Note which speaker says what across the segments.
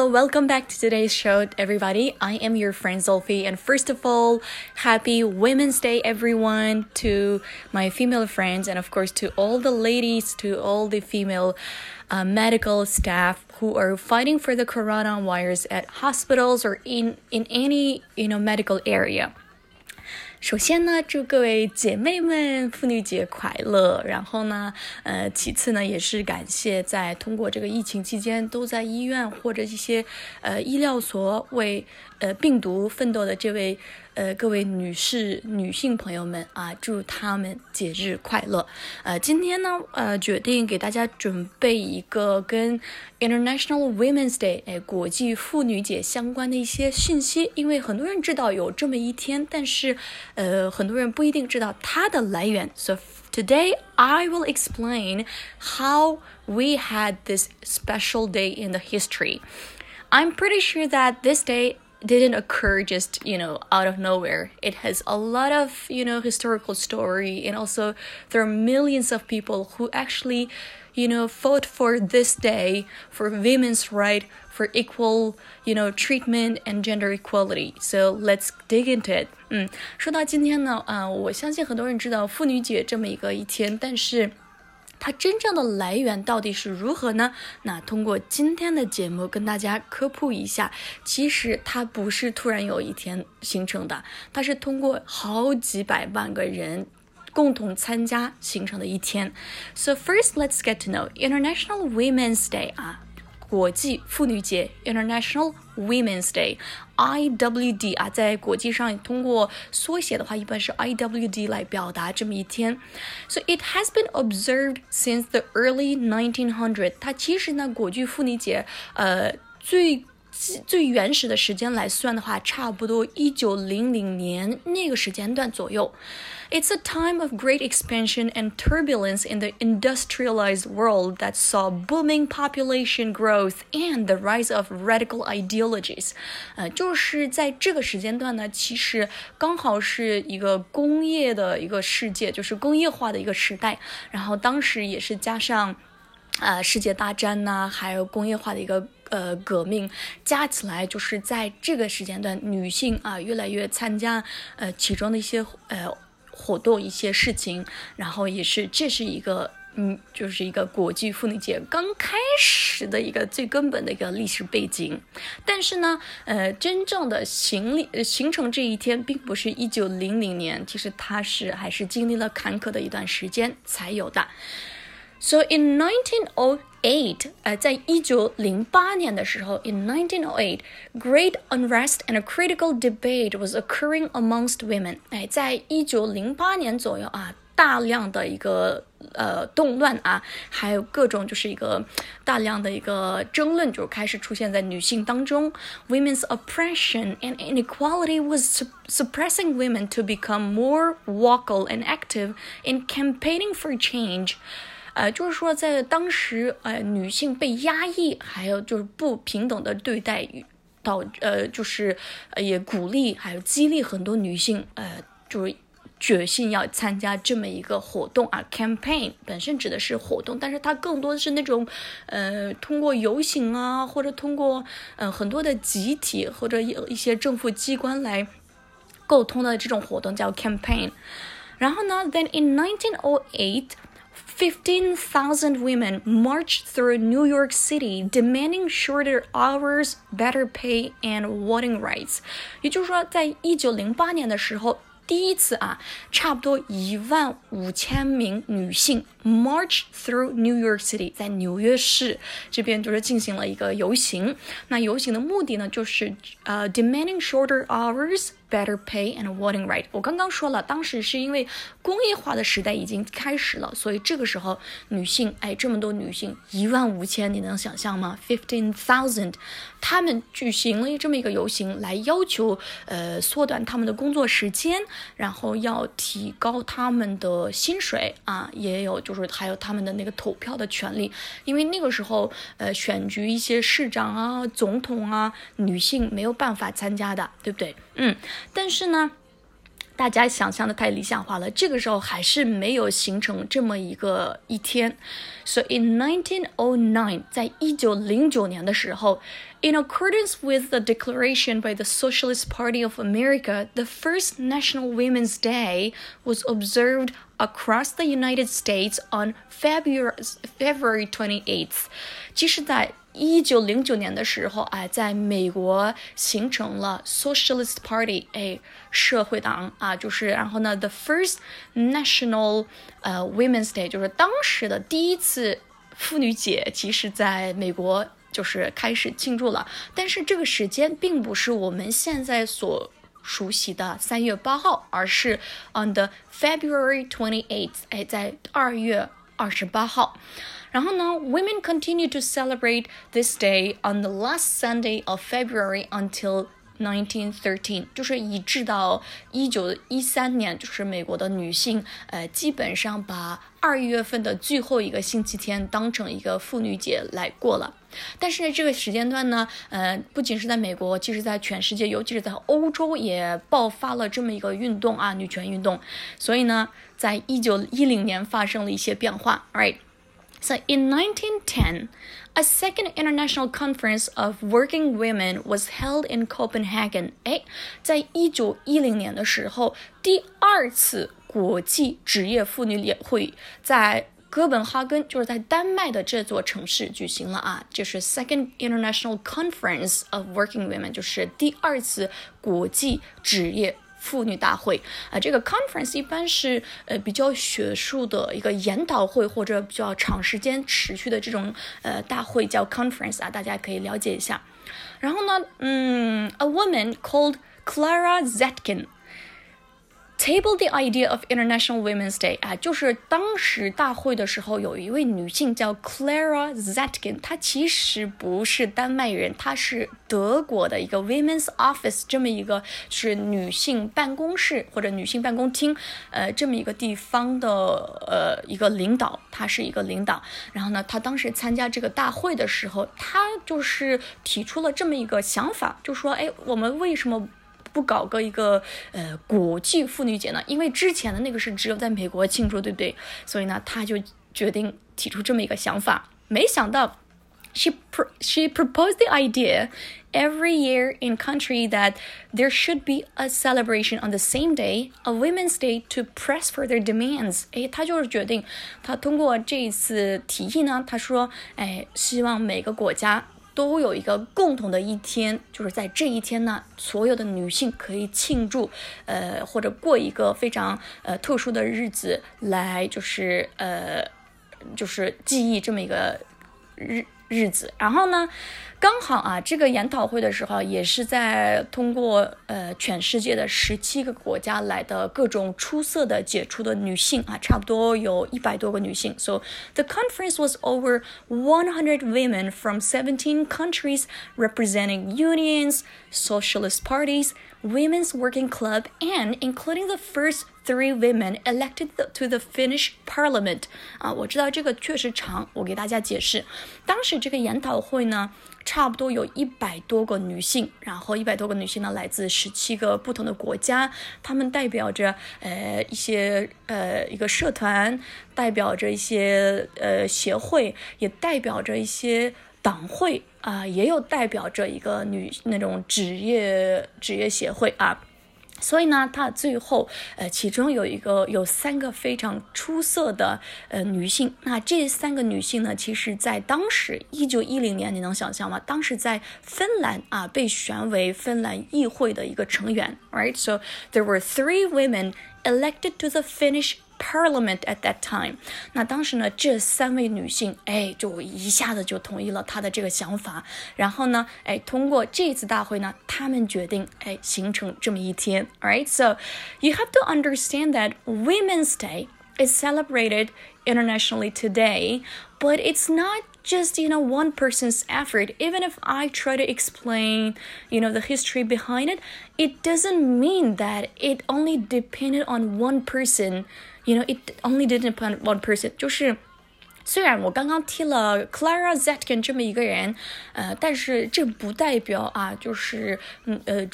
Speaker 1: Hello, welcome back to today's show, everybody. I am your friend Sophie, and first of all, happy Women's Day, everyone, to my female friends, and of course, to all the ladies, to all the female uh, medical staff who are fighting for the coronavirus at hospitals or in, in any you know medical area. 首先呢，祝各位姐妹们妇女节快乐。然后呢，呃，其次呢，也是感谢在通过这个疫情期间都在医院或者一些呃医疗所为呃病毒奋斗的这位。呃，各位女士、女性朋友们啊，祝她们节日快乐。呃，今天呢，呃，决定给大家准备一个跟 International Women's Day，哎，国际妇女节相关的一些信息。因为很多人知道有这么一天，但是，呃，很多人不一定知道它的来源。So today I will explain how we had this special day in the history. I'm pretty sure that this day didn't occur just you know out of nowhere it has a lot of you know historical story and also there are millions of people who actually you know fought for this day for women's right for equal you know treatment and gender equality so let's dig into it 嗯，说到今天呢，啊、呃，我相信很多人知道妇女节这么一个一天，但是。 它真正的来源到底是如何呢？那通过今天的节目跟大家科普一下，其实它不是突然有一天形成的，它是通过好几百万个人共同参加形成的一天。So first, let's get to know International Women's Day 啊。国际妇女节 （International Women's Day，IWD 啊，在国际上通过缩写的话，一般是 IWD 来表达这么一天。So it has been observed since the early 1900. 它其实呢，国际妇女节，呃，最最原始的时间来算的话，差不多一九零零年那个时间段左右。It's a time of great expansion and turbulence in the industrialized world that saw booming population growth and the rise of radical ideologies。呃，就是在这个时间段呢，其实刚好是一个工业的一个世界，就是工业化的一个时代。然后当时也是加上。呃，世界大战呐，还有工业化的一个呃革命，加起来就是在这个时间段，女性啊越来越参加呃其中的一些呃 活动、一些事情，然后也是这是一个嗯，就是一个国际妇女节刚开始的一个最根本的一个历史背景。但是呢，呃，真正的形立形成这一天，并不是一九零零年，其实它是还是经历了坎坷的一段时间才有的。So in 1908, 呃，在一九零八年的时候，in 1908, great unrest and a critical debate was occurring amongst women。哎，在一九零八年左右啊，大量的一个呃动乱啊，还有各种就是一个大量的一个争论就开始出现在女性当中。Women's oppression and inequality was suppressing women to become more vocal and active in campaigning for change。 呃，就是说，在当时，呃，女性被压抑，还有就是不平等的对待，导呃，就是，也鼓励还有激励很多女性，呃，就是决心要参加这么一个活动啊。campaign 本身指的是活动，但是它更多的是那种，呃，通过游行啊，或者通过呃很多的集体或者有一些政府机关来沟通的这种活动叫 campaign。然后呢，then in 1908。15,000 women marched through New York City demanding shorter hours, better pay, and voting rights。也就是说，在一九零八年的时候，第一次啊，差不多一万五千名女性 march through New York City，在纽约市这边就是进行了一个游行。那游行的目的呢，就是呃，demanding shorter hours。 Better pay and voting right。我刚刚说了，当时是因为工业化的时代已经开始了，所以这个时候女性，哎，这么多女性，一万五千，你能想象吗？Fifteen thousand，他们举行了这么一个游行，来要求呃缩短他们的工作时间，然后要提高他们的薪水啊，也有就是还有他们的那个投票的权利，因为那个时候呃选举一些市长啊、总统啊，女性没有办法参加的，对不对？嗯。但是呢，大家想象的太理想化了，这个时候还是没有形成这么一个一天。So in 1909，在一九零九年的时候 ，in accordance with the declaration by the Socialist Party of America, the first National Women's Day was observed across the United States on February February 28th。即是在一九零九年的时候，哎，在美国形成了 Socialist Party，哎，社会党啊，就是然后呢，the first national 呃 Women's Day，就是当时的第一次妇女节，其实在美国 就是开始庆祝了。但是这个时间并不是我们现在所熟悉的三月八号，而是 on the February twenty eighth，哎，在二月二十八号。然后呢，women continue to celebrate this day on the last Sunday of February until 1913，就是一直到一九一三年，就是美国的女性，呃，基本上把二月份的最后一个星期天当成一个妇女节来过了。但是呢这个时间段呢，呃，不仅是在美国，其实在全世界，尤其是在欧洲，也爆发了这么一个运动啊，女权运动。所以呢，在一九一零年发生了一些变化，right？So in 1910, a second international conference of working women was held in Copenhagen. 哎，在一九一零年的时候，第二次国际职业妇女联会在哥本哈根，就是在丹麦的这座城市举行了啊，就是 Second International Conference of Working Women，就是第二次国际职业。妇女大会啊，这个 conference 一般是呃比较学术的一个研讨会或者比较长时间持续的这种呃大会叫 conference 啊，大家可以了解一下。然后呢，嗯，a woman called Clara Zetkin。 Table the idea of International Women's Day 啊，就是当时大会的时候，有一位女性叫 Clara Zetkin，她其实不是丹麦人，她是德国的一个 Women's Office 这么一个是女性办公室或者女性办公厅，呃，这么一个地方的呃一个领导，她是一个领导。然后呢，她当时参加这个大会的时候，她就是提出了这么一个想法，就说，哎，我们为什么？不搞个一个呃国际妇女节呢？因为之前的那个是只有在美国庆祝，对不对？所以呢，他就决定提出这么一个想法。没想到，she pro she proposed the idea every year in country that there should be a celebration on the same day, a Women's Day, to press for their demands。哎，他就是决定，他通过这一次提议呢，他说，哎，希望每个国家。 都有一个共同的一天，就是在这一天呢，所有的女性可以庆祝，呃，或者过一个非常呃特殊的日子，来就是呃，就是记忆这么一个日。日子，然后呢，刚好啊，这个研讨会的时候也是在通过呃全世界的十七个国家来的各种出色的杰出的女性啊，差不多有一百多个女性。So the conference was over 100 women from 17 countries representing unions, socialist parties, Women's working club, and including the first three women elected to the Finnish Parliament。啊，我知道这个确实长，我给大家解释。当时这个研讨会呢，差不多有一百多个女性，然后一百多个女性呢，来自十七个不同的国家，她们代表着呃一些呃一个社团，代表着一些呃协会，也代表着一些党会啊，也有代表着一个女那种职业职业协会啊。所以呢，她最后，呃，其中有一个有三个非常出色的呃女性。那这三个女性呢，其实在当时一九一零年，你能想象吗？当时在芬兰啊，被选为芬兰议会的一个成员，right? So there were three women elected to the Finnish. Parliament at that time，那当时呢，这三位女性，哎，就一下子就同意了他的这个想法。然后呢，哎，通过这次大会呢，他们决定，哎，形成这么一天。Alright, so you have to understand that Women's Day is celebrated internationally today, but it's not just you know one person's effort even if i try to explain you know the history behind it it doesn't mean that it only depended on one person you know it only didn't depend on one person 就是虽然我刚刚提了 Clara Zetkin 这么一个人，呃，但是这不代表啊，就是嗯呃，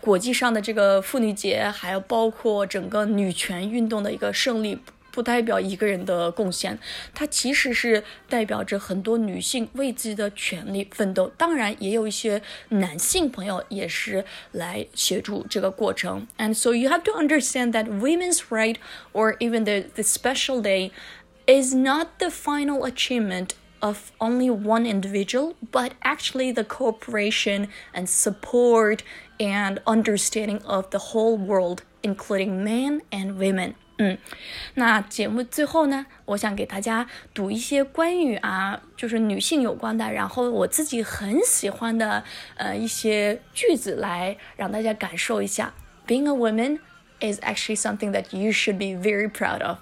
Speaker 1: 国际上的这个妇女节，还有包括整个女权运动的一个胜利。 不代表一个人的贡献，它其实是代表着很多女性为自己的权利奋斗。当然，也有一些男性朋友也是来协助这个过程。And so you have to understand that women's right or even the the special day is not the final achievement of only one individual, but actually the cooperation and support and understanding of the whole world, including men and women. 嗯，那节目最后呢，我想给大家读一些关于啊，就是女性有关的，然后我自己很喜欢的呃一些句子，来让大家感受一下。Being a woman is actually something that you should be very proud of.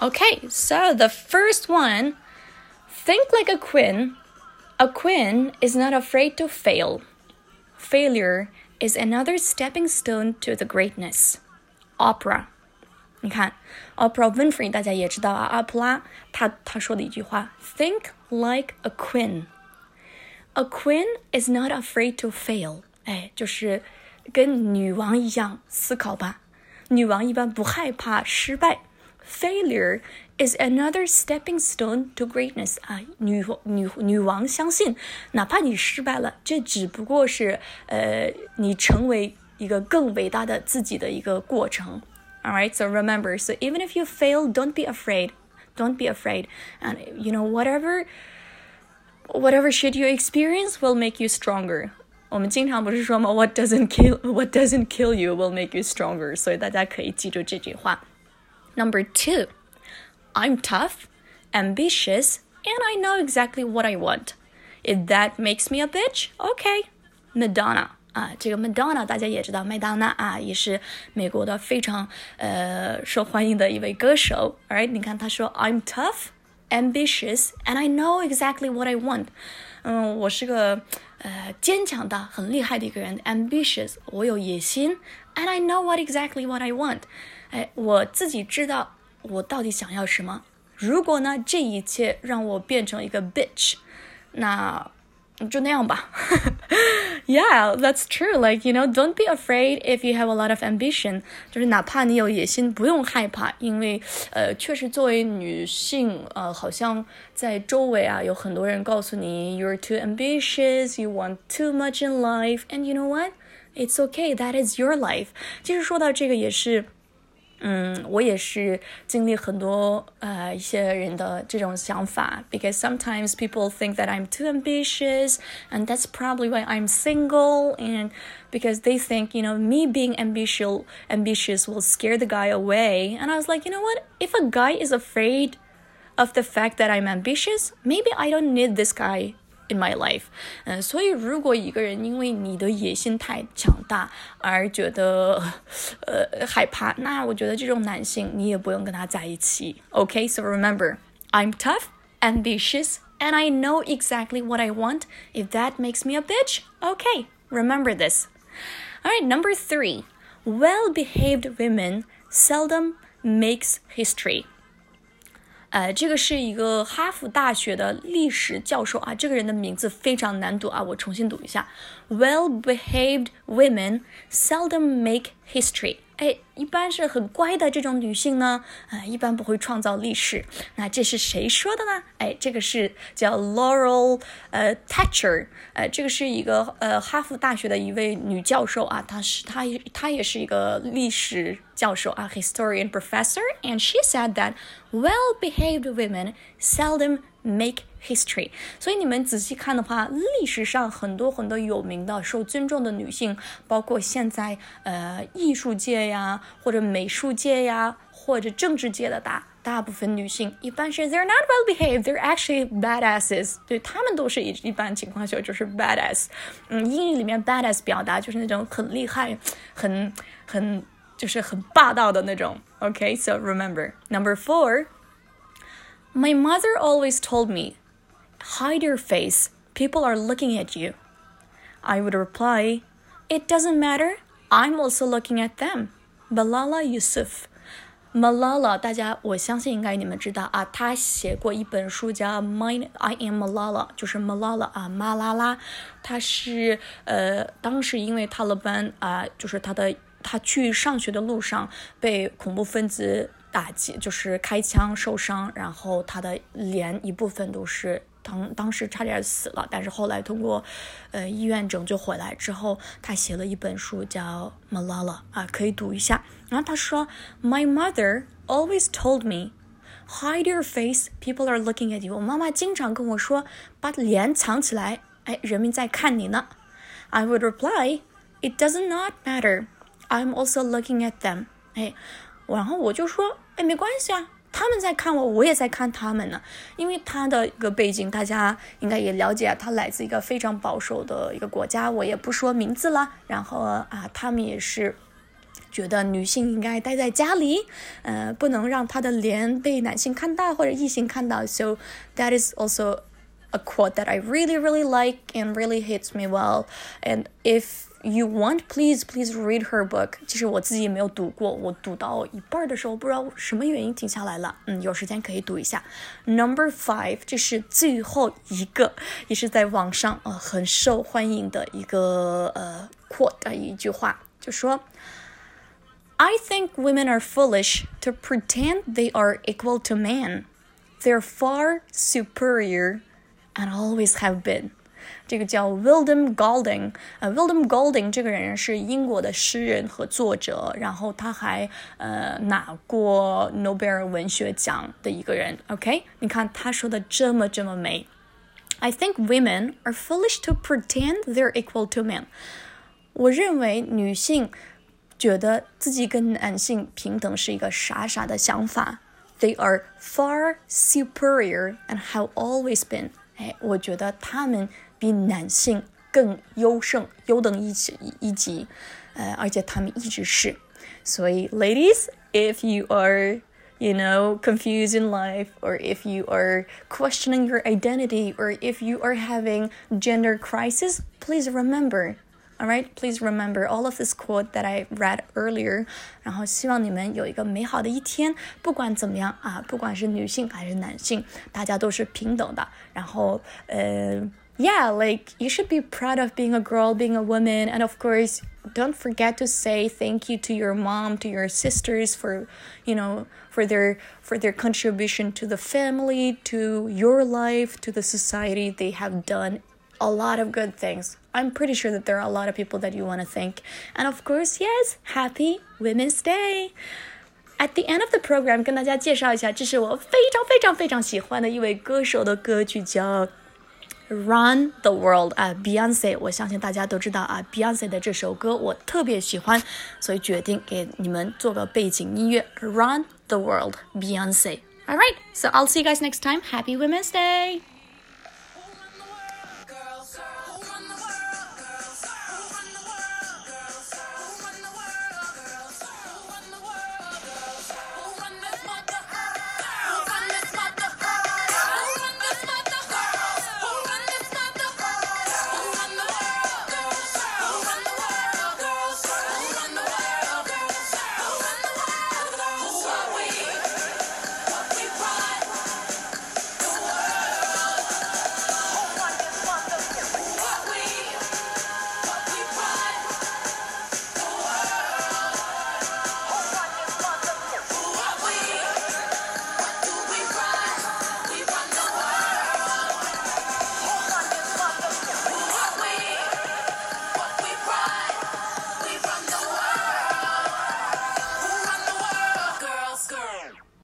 Speaker 1: Okay, so the first one think like a queen. A queen is not afraid to fail. Failure is another stepping stone to the greatness. Opera. 你看，Oprah Winfrey 大家也知道啊，阿普拉她她说的一句话：“Think like a queen. A queen is not afraid to fail。”哎，就是跟女王一样思考吧。女王一般不害怕失败。 Failure is another stepping stone to greatness 啊，女女女王相信，哪怕你失败了，这只不过是呃你成为一个更伟大的自己的一个过程。All right, so remember, so even if you fail, don't be afraid. Don't be afraid, and you know whatever whatever shit you experience will make you stronger. 我们经常不是说吗？What doesn't kill What doesn't kill you will make you stronger. 所以大家可以记住这句话。 Number two, I'm tough, ambitious, and I know exactly what I want. If that makes me a bitch, okay. Madonna 啊，这个 Madonna 大家也知道，麦当娜啊，也是美国的非常呃受欢迎的一位歌手。Alright，你看她说 I'm tough, ambitious, and I know exactly what I want。嗯，我是个呃坚强的、很厉害的一个人，ambitious，我有野心，and I know what exactly what I want。 哎，我自己知道我到底想要什么。如果呢，这一切让我变成一个 bitch，那就那样吧。yeah, that's true. Like you know, don't be afraid if you have a lot of ambition. 就是哪怕你有野心，不用害怕，因为呃，确实作为女性，呃，好像在周围啊有很多人告诉你 you're too ambitious, you want too much in life, and you know what? It's okay. That is your life. 其实说到这个也是。 嗯，我也是经历很多呃一些人的这种想法，because sometimes people think that I'm too ambitious, and that's probably why I'm single, and because they think you know me being ambitious ambitious will scare the guy away, and I was like, you know what? If a guy is afraid of the fact that I'm ambitious, maybe I don't need this guy in my life，嗯，所以如果一个人因为你的野心太强大而觉得呃害怕，那我觉得这种男性你也不用跟他在一起。Okay, so remember, I'm tough, ambitious, and I know exactly what I want. If that makes me a bitch, okay, remember this. All right, number three, well-behaved women seldom makes history. 呃，这个是一个哈佛大学的历史教授啊，这个人的名字非常难读啊，我重新读一下：Well-behaved women seldom make history。哎，一般是很乖的这种女性呢，呃，一般不会创造历史。那这是谁说的呢？哎，这个是叫 Laurel 呃 Thatcher，呃，这个是一个呃哈佛大学的一位女教授啊，她是她也她也是一个历史教授啊，historian professor，and she said that well-behaved women seldom make history。所以你们仔细看的话，历史上很多很多有名的、受尊重的女性，包括现在呃艺术界呀，或者美术界呀，或者政治界的大大部分女性，一般是 they're not well behaved，they're actually badasses。对她们都是一一般情况下就是 badass。嗯，英语里面 badass 表达就是那种很厉害、很很就是很霸道的那种。Okay，so remember number four。 My mother always told me, hide your face, people are looking at you. I would reply, It doesn't matter, I'm also looking at them. Malala Yusuf. Malala，大家我相信应该你们知道啊，他写过一本书叫《My I Am Malala》，就是 Malala 啊，马拉拉。他是呃，当时因为塔利班啊，就是他的他去上学的路上被恐怖分子打击，就是开枪受伤，然后他的脸一部分都是。 当当时差点死了，但是后来通过，呃医院拯救回来之后，他写了一本书叫《Malala》啊，可以读一下。然后他说：“My mother always told me, hide your face, people are looking at you。”我妈妈经常跟我说，把脸藏起来，哎，人们在看你呢。I would reply, "It does not matter. I'm also looking at them." 哎，然后我就说，哎，没关系啊。他们在看我，我也在看他们呢。因为他的一个背景，大家应该也了解，他来自一个非常保守的一个国家，我也不说名字了。然后啊，他们也是觉得女性应该待在家里，呃，不能让她的脸被男性看到或者异性看到。So that is also a quote that I really, really like and really hits me well. And if you want, please please read her book。其实我自己也没有读过，我读到一半的时候不知道什么原因停下来了。嗯，有时间可以读一下。Number five，这是最后一个，也是在网上呃很受欢迎的一个呃 quote 的一句话，就说：“I think women are foolish to pretend they are equal to men. They're far superior and always have been.” 这个叫 William Golding，呃，William Golding 这个人是英国的诗人和作者，然后他还呃拿过诺贝尔文学奖的一个人。OK，你看他说的这么这么美。I think women are foolish to pretend they're equal to men。我认为女性觉得自己跟男性平等是一个傻傻的想法。They are far superior and have always been。哎，我觉得他们比男性更优胜，优等一级一级，呃，而且他们一直是。所以，ladies, if you are you know, confused in life, or if you are questioning your identity, or if you are having gender crisis, please remember all right, please remember all of this quote that I read earlier. 然后希望你们有一个美好的一天。不管怎么样啊，不管是女性还是男性，大家都是平等的。然后呃 ，yeah, like you should be proud of being a girl, being a woman, and of course, don't forget to say thank you to your mom, to your sisters for, you know, for their for their contribution to the family, to your life, to the society. They have done a lot of good things. I'm pretty sure that there are a lot of people that you want to thank. And of course, yes, happy Women's Day. At the end of the program，跟大家介绍一下，这是我非常非常非常喜欢的一位歌手的歌曲，叫《 Run the World》啊，Beyonce。我相信大家都知道啊，Beyonce 的这首歌我特别喜欢，所以决定给你们做个背景音乐，《Run the World》，Beyonce。All right, so I'll see you guys next time. Happy Women's Day.